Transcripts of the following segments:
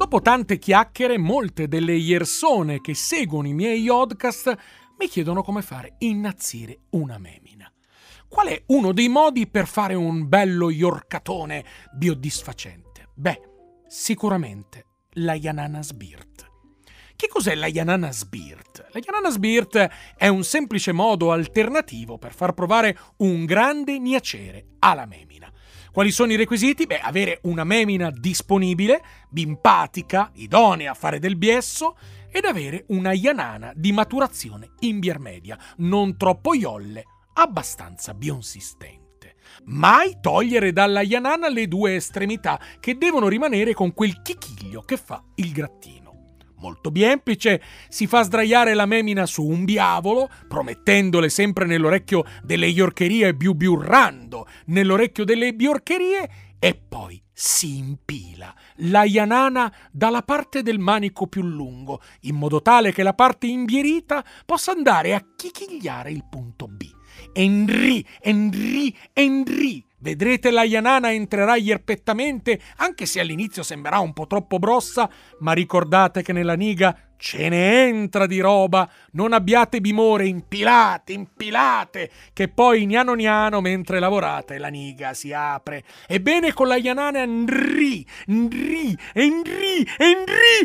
Dopo tante chiacchiere, molte delle persone che seguono i miei podcast mi chiedono come fare innazzire una memina. Qual è uno dei modi per fare un bello iorcatone biodisfacente? Beh, sicuramente la Yanana Sbirt. Che cos'è la Yanana Sbirt? La Yanana Sbirt è un semplice modo alternativo per far provare un grande niacere alla memina. Quali sono i requisiti? Beh, avere una memina disponibile, bimpatica, idonea a fare del biesso ed avere una Yanana di maturazione intermedia, non troppo iolle, abbastanza bionsistente. Mai togliere dalla Yanana le due estremità che devono rimanere con quel chichiglio che fa il grattino. Molto biemplice, si fa sdraiare la memina su un biavolo, promettendole sempre nell'orecchio delle iorcherie biubiurrando, nell'orecchio delle biorcherie, e poi si impila la Yanana dalla parte del manico più lungo, in modo tale che la parte imbierita possa andare a chichigliare il punto B. Enri, Enri, Enri. Vedrete la Yanana entrerà ierpettamente, anche se all'inizio sembrerà un po' troppo brossa, ma ricordate che nella niga Ce ne entra di roba, non abbiate bimore, impilate, impilate, che poi niano niano mentre lavorate la niga si apre. Ebbene con la Yanana nri, nri, nri, nri, nri,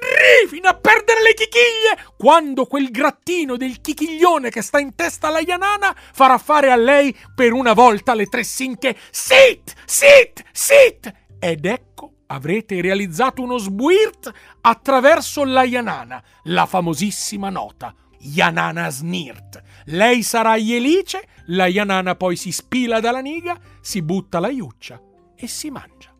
nri, fino a perdere le chichiglie, quando quel grattino del chichiglione che sta in testa alla Yanana farà fare a lei per una volta le tre sinche sit, sit, sit. Ed ecco avrete realizzato uno sbuirt attraverso la Yanana, la famosissima nota Yanana Snirt. Lei sarà Ielice, la Yanana poi si spila dalla niga, si butta la iuccia e si mangia.